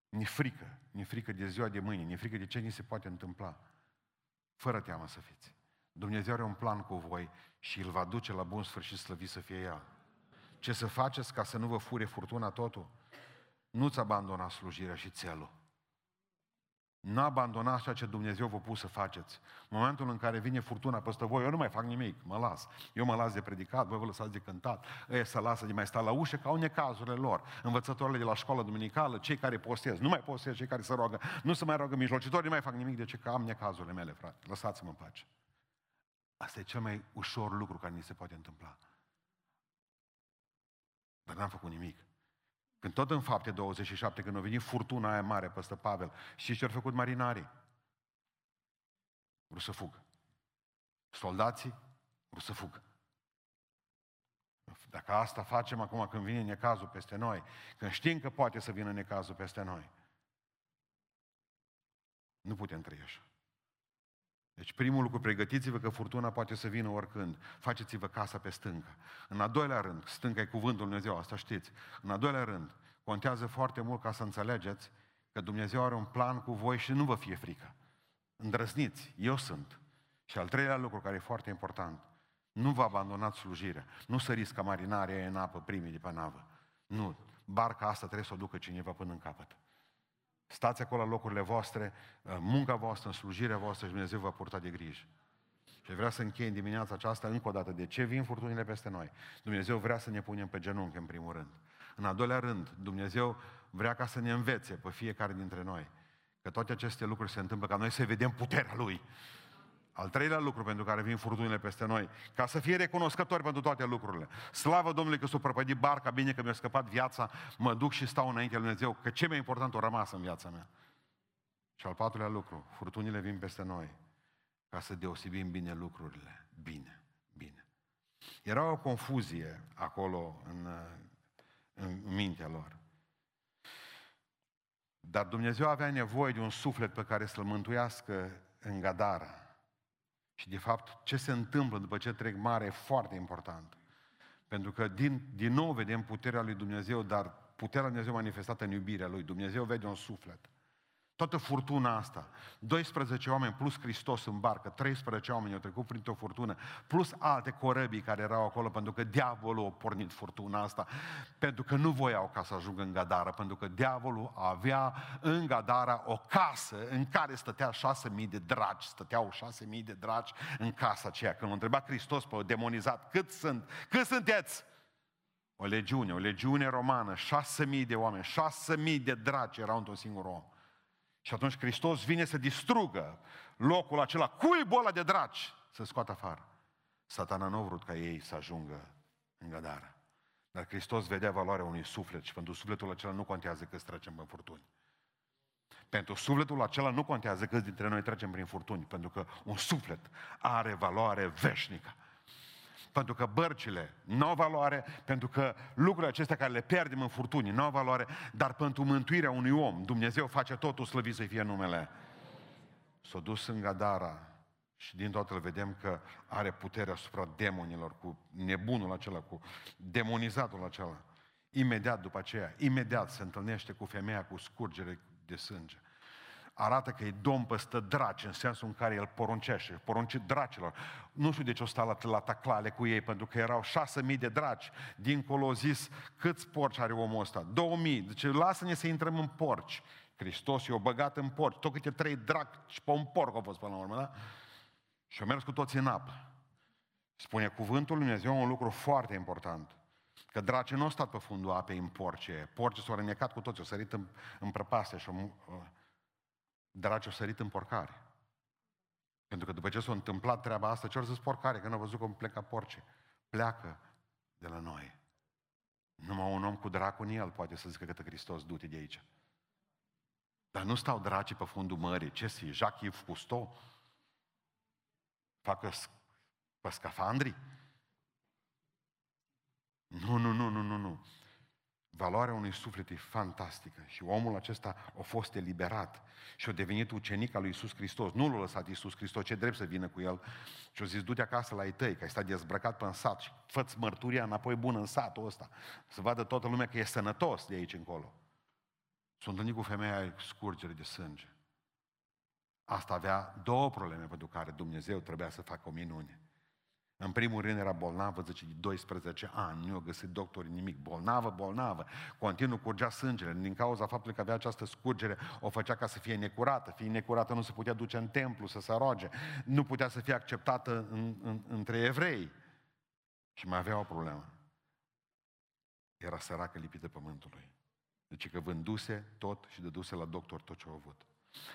Ni frică. Ni frică de ziua de mâine. Ni frică de ce ni se poate întâmpla. Fără teamă să fiți. Dumnezeu are un plan cu voi și îl va duce la bun sfârșit slăvit să fie El. Ce să faceți ca să nu vă fure furtuna totul? Nu-ți abandona slujirea și țelul. Nu abandonați ceea ce Dumnezeu vă pus să faceți. În momentul în care vine furtuna peste voi, eu nu mai fac nimic, mă las. Eu mă las de predicat, voi vă lăsați de cântat. Ei să lasă de mai sta la ușă, ca au necazurile lor. Învățătorile de la școală duminicală, cei care postez, nu mai postez, cei care se roagă, nu se mai roagă mijlocitorii, nu mai fac nimic de ce că am necazurile mele, frate. Lăsați-mă în pace. Asta e cel mai ușor lucru care ni se poate întâmpla. Dar n-am făcut nimic. Când tot în fapte 27, când a venit furtuna aia mare peste Pavel, și ce au făcut marinarii? Vreau să fugă. Soldații vreau să fugă. Dacă asta facem acum când vine necazul peste noi, când știm că poate să vină necazul peste noi, nu putem trăi așa. Deci primul lucru, pregătiți-vă că furtuna poate să vină oricând. Faceți-vă casa pe stâncă. În a doilea rând, stânca e cuvântul Lui Dumnezeu, asta știți. În a doilea rând, contează foarte mult ca să înțelegeți că Dumnezeu are un plan cu voi și nu vă fie frică. Îndrăzniți, eu sunt. Și al treilea lucru care e foarte important, nu vă abandonați slujirea. Nu săriți ca marinarii în apă primii de pe navă. Nu. Barca asta trebuie să o ducă cineva până în capăt. Stați acolo la locurile voastre, uh, munca voastră, în slujirea voastră și Dumnezeu vă purta de grijă. Și vreau să închei în dimineața aceasta încă o dată. De ce vin furtunile peste noi? Dumnezeu vrea să ne punem pe genunchi, în primul rând. În al doilea rând, Dumnezeu vrea ca să ne învețe pe fiecare dintre noi că toate aceste lucruri se întâmplă ca noi să vedem puterea Lui. Al treilea lucru pentru care vin furtunile peste noi, ca să fie recunoscători pentru toate lucrurile. Slavă Domnului că s-a prăpădit barca, bine că mi-a scăpat viața, mă duc și stau înainte lui Dumnezeu, că ce mai important o rămas în viața mea. Și al patrulea lucru, furtunile vin peste noi, ca să deosebim bine lucrurile. Bine, bine. Era o confuzie acolo în, în mintea lor. Dar Dumnezeu avea nevoie de un suflet pe care să-l mântuiască în Gadara Și de fapt, ce se întâmplă după ce trec mare e foarte important. Pentru că din, din nou vedem puterea lui Dumnezeu, dar puterea lui Dumnezeu manifestată în iubirea lui. Dumnezeu vede un suflet. Toată furtuna asta, 12 oameni plus Hristos în barcă, 13 oameni au trecut printr-o furtună, plus alte corăbii care erau acolo, pentru că diavolul a pornit furtuna asta, pentru că nu voiau ca să ajungă în Gadara, pentru că diavolul avea în Gadara o casă în care stătea 6.000 de dragi, stăteau 6.000 de dragi în casa aceea. Când l-a întrebat Hristos pe demonizat, cât sunt, cât sunteți? O legiune, o legiune romană, 6.000 de oameni, 6.000 de dragi erau într-un singur om. Și atunci Hristos vine să distrugă locul acela, cuibul ăla de draci, să scoată afară. Satana nu a vrut ca ei să ajungă în gădară. Dar Hristos vedea valoarea unui suflet și pentru sufletul acela nu contează că trecem în furtuni. Pentru sufletul acela nu contează câți dintre noi trecem prin furtuni, pentru că un suflet are valoare veșnică pentru că bărcile nu au valoare, pentru că lucrurile acestea care le pierdem în furtuni nu au valoare, dar pentru mântuirea unui om, Dumnezeu face totul slăvit să fie numele. S-a dus în Gadara și din toată îl vedem că are putere asupra demonilor, cu nebunul acela, cu demonizatul acela. Imediat după aceea, imediat se întâlnește cu femeia cu scurgere de sânge arată că e domn păstă draci, în sensul în care el poruncește, porunce dracilor. Nu știu de ce o sta la, la taclale cu ei, pentru că erau șase mii de draci. Dincolo zis, câți porci are omul ăsta? Două mii. Deci lasă-ne să intrăm în porci. Hristos i-a băgat în porci. Tot câte trei draci pe un porc au fost până la urmă, da? Și au mers cu toți în apă. Spune cuvântul Lui Dumnezeu un lucru foarte important. Că dracii nu au stat pe fundul apei în porce. Porcii s-au rănecat cu toți, au sărit în, în prăpaste și au, Dragi, au sărit în porcare. Pentru că după ce s-a întâmplat treaba asta, ce au zis porcare? Că nu au văzut cum plecă porce. Pleacă de la noi. Numai un om cu dracu în el poate să zică că Hristos, du-te de aici. Dar nu stau dracii pe fundul mării. Ce si? Jacques-Yves Cousteau? Facă pe scafandri? Nu, nu, nu, nu, nu, nu. Valoarea unui suflet e fantastică și omul acesta a fost eliberat și a devenit ucenic al lui Isus Hristos. Nu l-a lăsat Isus Hristos, ce drept să vină cu el. Și a zis, du-te acasă la ei tăi, că ai stat dezbrăcat pe în sat și fă mărturia înapoi bună în satul ăsta. Să vadă toată lumea că e sănătos de aici încolo. S-a întâlnit cu femeia scurgere de sânge. Asta avea două probleme pentru care Dumnezeu trebuia să facă o minune. În primul rând era bolnavă, zice, de 12 ani, nu a găsit doctorii nimic. Bolnavă, bolnavă. Continuu curgea sângele. Din cauza faptului că avea această scurgere, o făcea ca să fie necurată. Fiind necurată, nu se putea duce în templu să se roage. Nu putea să fie acceptată în, în, între evrei. Și mai avea o problemă. Era săracă lipită pământului. Deci că vânduse tot și dăduse la doctor tot ce a avut.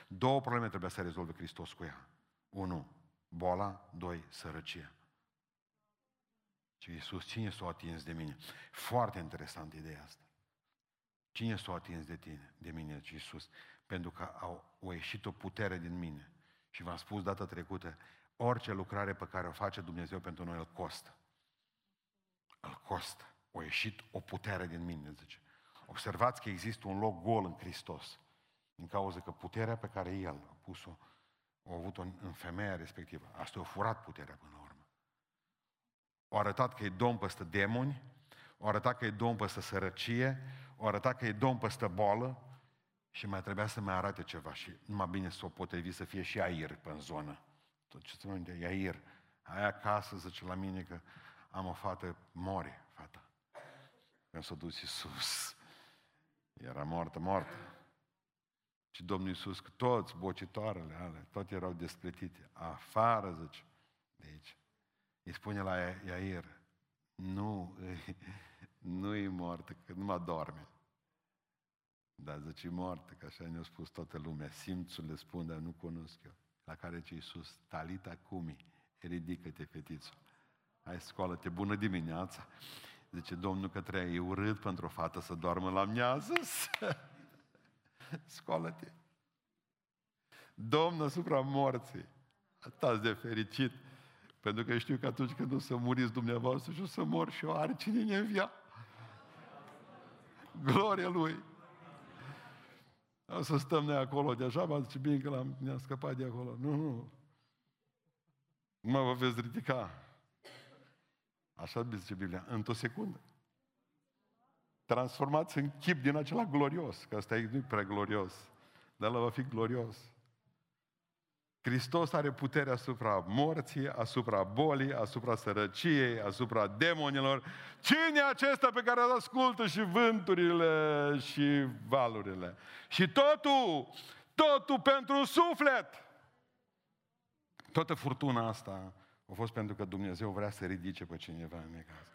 Două probleme trebuia să rezolve Hristos cu ea. Unu, boala, doi, sărăcia. Și Iisus, cine s-a atins de mine? Foarte interesant ideea asta. Cine s-a atins de tine, de mine, ci Iisus? Pentru că au, au ieșit o putere din mine. Și v-am spus data trecută, orice lucrare pe care o face Dumnezeu pentru noi îl costă. Îl costă. O ieșit o putere din mine, zice. Observați că există un loc gol în Hristos. Din cauza că puterea pe care El a pus-o, a avut-o în femeia respectivă. Asta a furat puterea până la urmă. O arătat că e domn peste demoni, o arătat că e domn peste sărăcie, o arătat că e domn peste boală și mai trebuia să mai arate ceva și numai bine să o potrivi să fie și aer pe în zonă. Tot ce se de aer. Aia acasă, zice la mine că am o fată, mori fata. Când s-a dus Iisus, era moartă, moartă. Și Domnul Iisus, că toți bocitoarele ale, toate erau despletite. Afară, zice, de aici. Îi spune la Iair, nu, nu e moartă, că nu mă dorme. Dar zice, moartă, că așa ne-a spus toată lumea. Simțul le spun, dar nu cunosc eu. La care ce Iisus, talita cumi, ridică-te, fetiță. Hai, scoală-te, bună dimineața. Zice, Domnul că e urât pentru o fată să doarmă la miază. scoală-te. Domnul asupra morții. Atât de fericit. Pentru că știu că atunci când o să muriți dumneavoastră și o să mor și eu, are cine ne învia. Gloria Lui! O să stăm noi acolo, deja m-a zis bine că l-am, ne-am scăpat de acolo. Nu, nu. Mă, vă veți ridica. Așa zice Biblia, într-o secundă. Transformați în chip din acela glorios, că ăsta e nu prea glorios, dar ăla va fi glorios. Hristos are putere asupra morții, asupra bolii, asupra sărăciei, asupra demonilor. Cine e acesta pe care îl ascultă și vânturile și valurile? Și totul, totul pentru un suflet. Toată furtuna asta a fost pentru că Dumnezeu vrea să ridice pe cineva în necaz.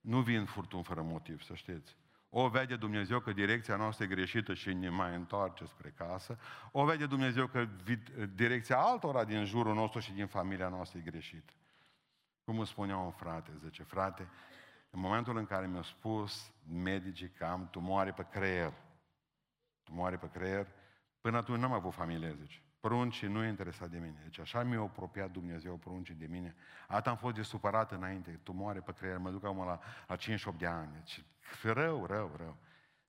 Nu vin furtuni fără motiv, să știți. O vede Dumnezeu că direcția noastră e greșită și ne mai întoarce spre casă. O vede Dumnezeu că direcția altora din jurul nostru și din familia noastră e greșită. Cum îmi spunea un frate, zice, frate, în momentul în care mi-au spus medicii că am tumoare pe creier, tumoare pe creier, până atunci n-am avut familie, zice. Pruncii nu e interesat de mine. Deci așa mi-a apropiat Dumnezeu pruncii de mine. Atât am fost de supărat înainte, tumoare pe creier, mă duc acum la, la 58 de ani. Deci, rău, rău, rău.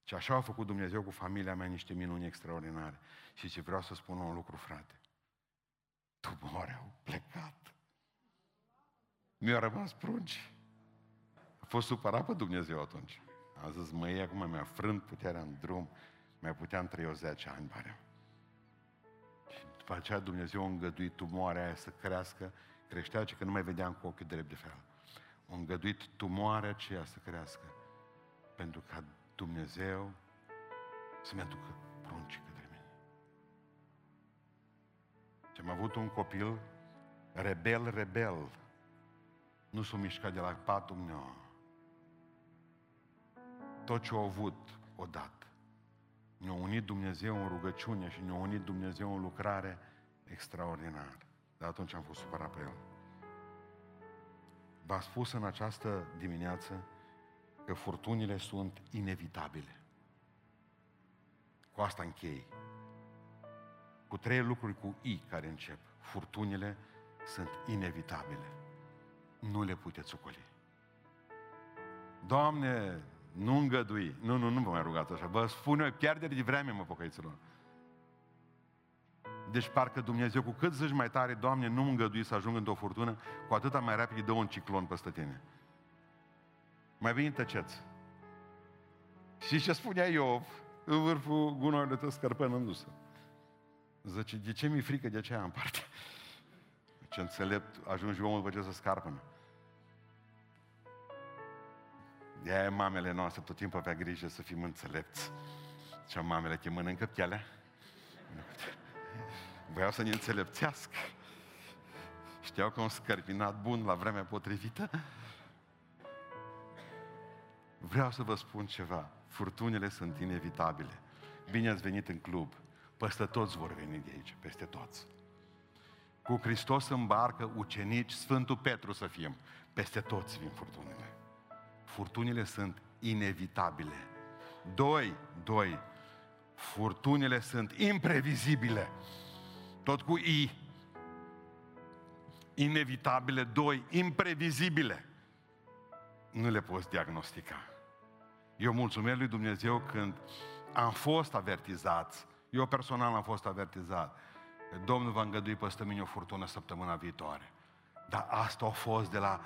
Și așa a făcut Dumnezeu cu familia mea niște minuni extraordinare. Și ce vreau să spun un lucru, frate. Tumoare au plecat. Mi-au rămas prunci. A fost supărat pe Dumnezeu atunci. A zis, măi, acum mi-a frânt puterea în drum, mai puteam trăi o 10 ani, pare. După aceea Dumnezeu a îngăduit tumoarea aia să crească, creștea ce că nu mai vedeam cu ochiul drept de fel. A îngăduit tumoarea aceea să crească, pentru ca Dumnezeu să-mi aducă prunci către mine. Și am avut un copil rebel, rebel. Nu s-a mișcat de la patul meu. Tot ce a avut, odată. Ne-a unit Dumnezeu în rugăciune și ne-a unit Dumnezeu în lucrare extraordinară. Dar atunci am fost supărat pe el. V-a spus în această dimineață că furtunile sunt inevitabile. Cu asta închei. Cu trei lucruri cu I care încep. Furtunile sunt inevitabile. Nu le puteți ocoli. Doamne, nu îngădui. Nu, nu, nu vă mai rugați așa. Vă spun eu, pierdere de vreme, mă, pocăiților. Deci parcă Dumnezeu, cu cât zici mai tare, Doamne, nu îngădui să ajung într-o furtună, cu atâta mai rapid dă un ciclon peste tine. Mai bine tăceți. Și ce spunea Iov, în vârful gunoiului tău scărpănându-se. Zice, de ce mi-e frică de aceea în parte? Ce înțelept ajungi omul după ce să scarpănă. De aia mamele noastre tot timpul avea grijă să fim înțelepți. Ce mamele te mănâncă pielea? Voiau să ne înțelepțească. Știau că un scărpinat bun la vremea potrivită? Vreau să vă spun ceva. Furtunile sunt inevitabile. Bine ați venit în club. Peste toți vor veni de aici, peste toți. Cu Hristos în barcă, ucenici, Sfântul Petru să fim. Peste toți vin furtunile furtunile sunt inevitabile. Doi, doi, furtunile sunt imprevizibile. Tot cu I. Inevitabile, doi, imprevizibile. Nu le poți diagnostica. Eu mulțumesc lui Dumnezeu când am fost avertizați, eu personal am fost avertizat, Domnul va îngădui peste mine o furtună săptămâna viitoare. Dar asta a fost de la...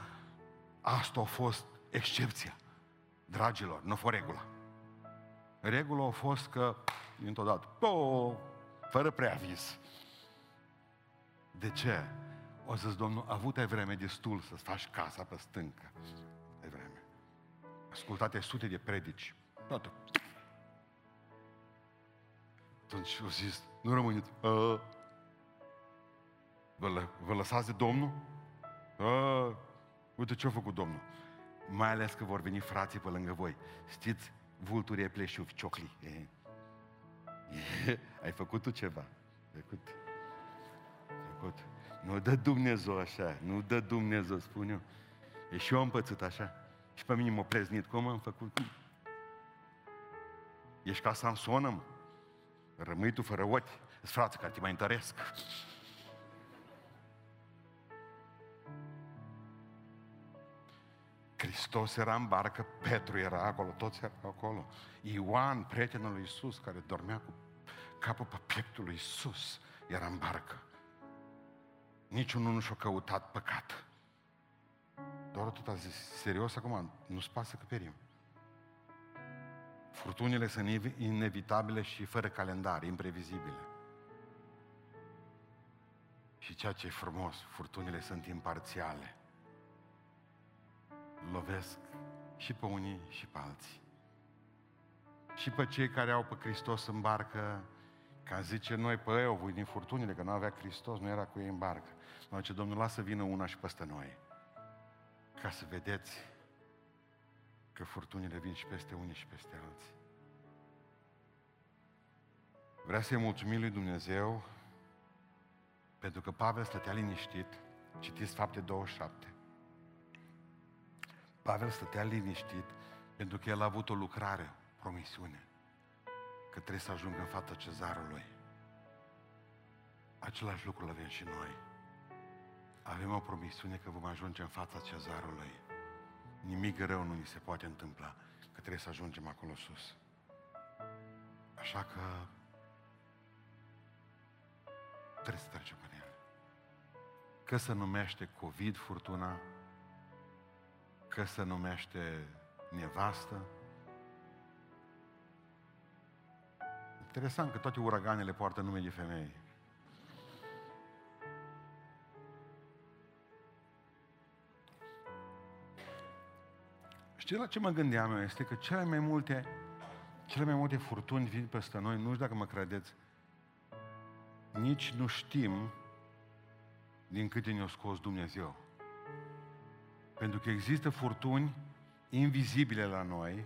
Asta a fost excepția. Dragilor, nu fost regula. Regula a fost că, dintr-o dată, o, fără preaviz. De ce? O zis Domnul, avut ai vreme destul să-ți faci casa pe stâncă. Ai vreme. Ascultate sute de predici. Toată. Atunci au zis, nu rămâneți. Vă, vă lăsați de Domnul? A, uite ce a făcut Domnul mai ales că vor veni frații pe lângă voi. Știți, vulturii pleșuvi, ciocli. E, e, ai făcut tu ceva. Ai făcut. Ai făcut. Nu dă Dumnezeu așa, nu dă Dumnezeu, spun eu. E și eu am pățit așa. Și pe mine m-a preznit. Cum am făcut? Cum? Ești ca Samson, mă. Rămâi tu fără ochi. Sunt frații care te mai întăresc. Hristos era în barcă, Petru era acolo, toți erau acolo. Ioan, prietenul lui Isus, care dormea cu capul pe pieptul lui Isus, era în barcă. niciunul nu și-a căutat păcat. Doar tot a zis, serios acum, nu-ți pasă că perim. Furtunile sunt inevitabile și fără calendar, imprevizibile. Și ceea ce e frumos, furtunile sunt imparțiale. Lovesc și pe unii și pe alții. Și pe cei care au pe Hristos în barcă, ca zice noi pe ei, au voi din furtunile, că nu avea Hristos, nu era cu ei în barcă. Nu, ce Domnul lasă vină una și peste noi. Ca să vedeți că furtunile vin și peste unii și peste alții. Vreau să-i mulțumim lui Dumnezeu pentru că Pavel stătea liniștit. Citiți fapte 27. Pavel stătea liniștit pentru că el a avut o lucrare, promisiune, că trebuie să ajungă în fața cezarului. Același lucru avem și noi. Avem o promisiune că vom ajunge în fața cezarului. Nimic rău nu ni se poate întâmpla, că trebuie să ajungem acolo sus. Așa că trebuie să trecem în el. Că se numește COVID furtuna, că se numește nevastă. Interesant că toate uraganele poartă nume de femei. Știi la ce mă gândeam eu? Este că cele mai multe, cele mai multe furtuni vin peste noi, nu știu dacă mă credeți, nici nu știm din câte ne-a scos Dumnezeu. Pentru că există furtuni invizibile la noi,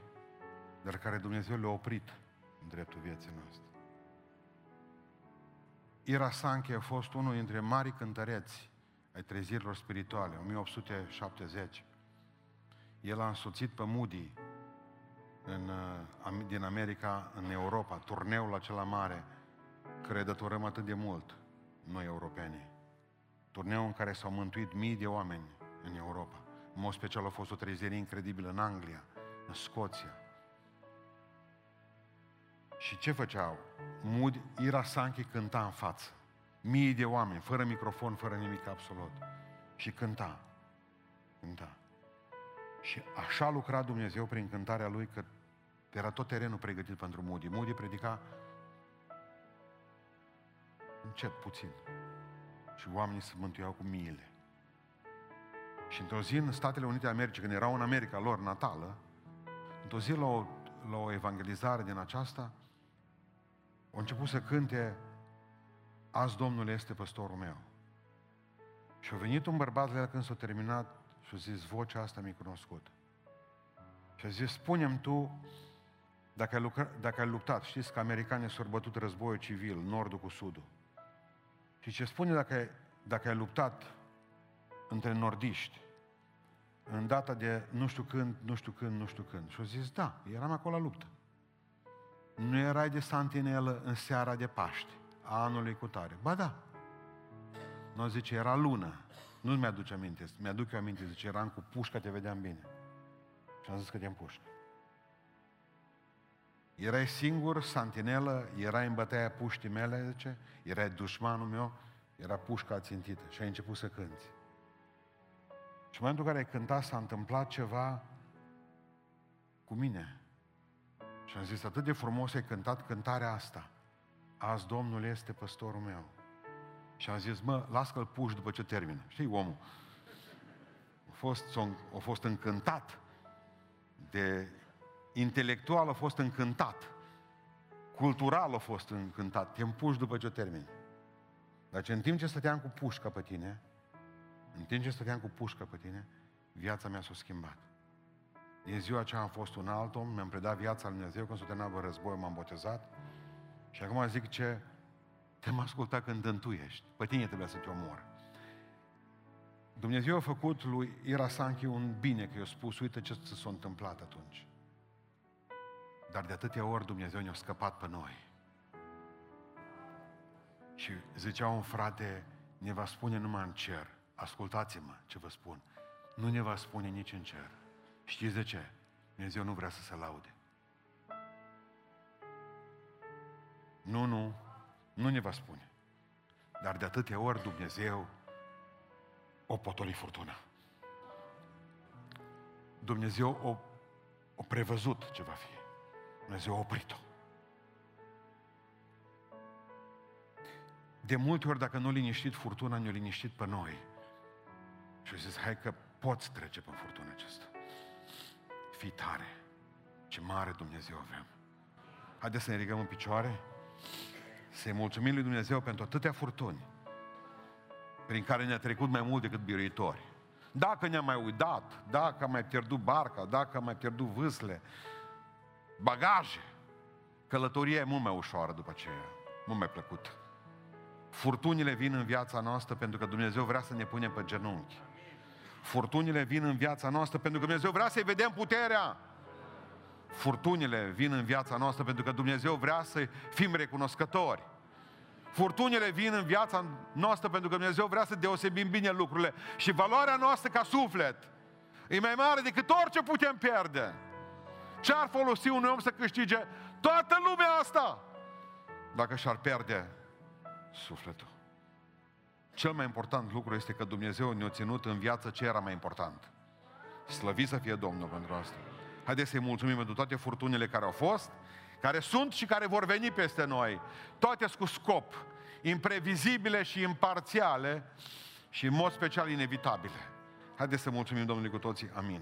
dar care Dumnezeu le-a oprit în dreptul vieții noastre. Ira Sanche a fost unul dintre mari cântăreți ai trezirilor spirituale, 1870. El a însoțit pe Moody în, uh, din America în Europa, turneul acela mare, care datorăm atât de mult noi europeni. Turneul în care s-au mântuit mii de oameni în Europa. În mod special a fost o trezire incredibilă în Anglia, în Scoția. Și ce făceau? Moody, Ira Sankey cânta în față. Mii de oameni, fără microfon, fără nimic absolut. Și cânta. Cânta. Și așa lucra Dumnezeu prin cântarea lui că era tot terenul pregătit pentru Moody. Moody predica încet, puțin. Și oamenii se mântuiau cu miile. Și într-o zi în Statele Unite Americii, când erau în America lor natală, într-o zi la o, la o evangelizare din aceasta, au început să cânte Azi Domnul este păstorul meu. Și a venit un bărbat la el când s-a terminat și a zis, vocea asta mi-e cunoscută. Și a zis, spunem tu, dacă ai, lucra, dacă ai luptat, știți că americanii s-au bătut războiul civil, nordul cu sudul. Și ce spune dacă ai, dacă ai luptat între nordiști, în data de nu știu când, nu știu când, nu știu când. Și au zis, da, eram acolo la luptă. Nu erai de santinelă în seara de Paști, a anului cu tare. Ba da. Nu zice, era lună. Nu mi-aduce aminte, mi-aduc eu aminte, zice, eram cu pușca, te vedeam bine. Și am zis că te pușcă. Erai singur, santinelă, erai în bătaia puștii mele, zice, erai dușmanul meu, era pușca țintită și ai început să cânti. Și în momentul în care ai cântat s-a întâmplat ceva cu mine. Și am zis, atât de frumos ai cântat cântarea asta. Azi Domnul este păstorul meu. Și am zis, mă, las că-l puși după ce termină. Știi, omul a fost, a fost încântat de intelectual a fost încântat. Cultural a fost încântat. Te împuși după ce o termin. Dar ce în timp ce stăteam cu pușca pe tine, în timp ce stăteam cu pușca pe tine, viața mea s-a schimbat. Din ziua aceea am fost un alt om, mi-am predat viața lui Dumnezeu, când s-a terminat război, m-am botezat. Și acum zic ce te-am ascultat când întuiești. Pe tine trebuie să te omor. Dumnezeu a făcut lui Ira Sanchi un bine, că i-a spus, uite ce s-a întâmplat atunci. Dar de atâtea ori Dumnezeu ne-a scăpat pe noi. Și zicea un frate, ne va spune numai în cer. Ascultați-mă ce vă spun. Nu ne va spune nici în cer. Știți de ce? Dumnezeu nu vrea să se laude. Nu, nu, nu ne va spune. Dar de atâtea ori Dumnezeu o potoli furtuna. Dumnezeu o, o prevăzut ce va fi. Dumnezeu a oprit-o. De multe ori, dacă nu liniștit furtuna, ne-a liniștit pe noi. Și a zis, hai că poți trece pe furtuna aceasta. Fii tare. Ce mare Dumnezeu avem. Haideți să ne ridicăm în picioare, să-i mulțumim lui Dumnezeu pentru atâtea furtuni prin care ne-a trecut mai mult decât biruitori. Dacă ne-am mai uitat, dacă am mai pierdut barca, dacă am mai pierdut vâsle, bagaje, călătoria e mult mai ușoară după aceea, mult mai plăcută. Furtunile vin în viața noastră pentru că Dumnezeu vrea să ne punem pe genunchi. Furtunile vin în viața noastră pentru că Dumnezeu vrea să-i vedem puterea. Furtunile vin în viața noastră pentru că Dumnezeu vrea să fim recunoscători. Furtunile vin în viața noastră pentru că Dumnezeu vrea să deosebim bine lucrurile. Și valoarea noastră ca suflet e mai mare decât orice putem pierde. Ce ar folosi un om să câștige toată lumea asta dacă și-ar pierde sufletul? Cel mai important lucru este că Dumnezeu ne-a ținut în viață ce era mai important. Slăvit să fie Domnul pentru asta. Haideți să-i mulțumim pentru toate furtunile care au fost, care sunt și care vor veni peste noi. Toate cu scop, imprevizibile și imparțiale și în mod special inevitabile. Haideți să mulțumim Domnului cu toții. Amin.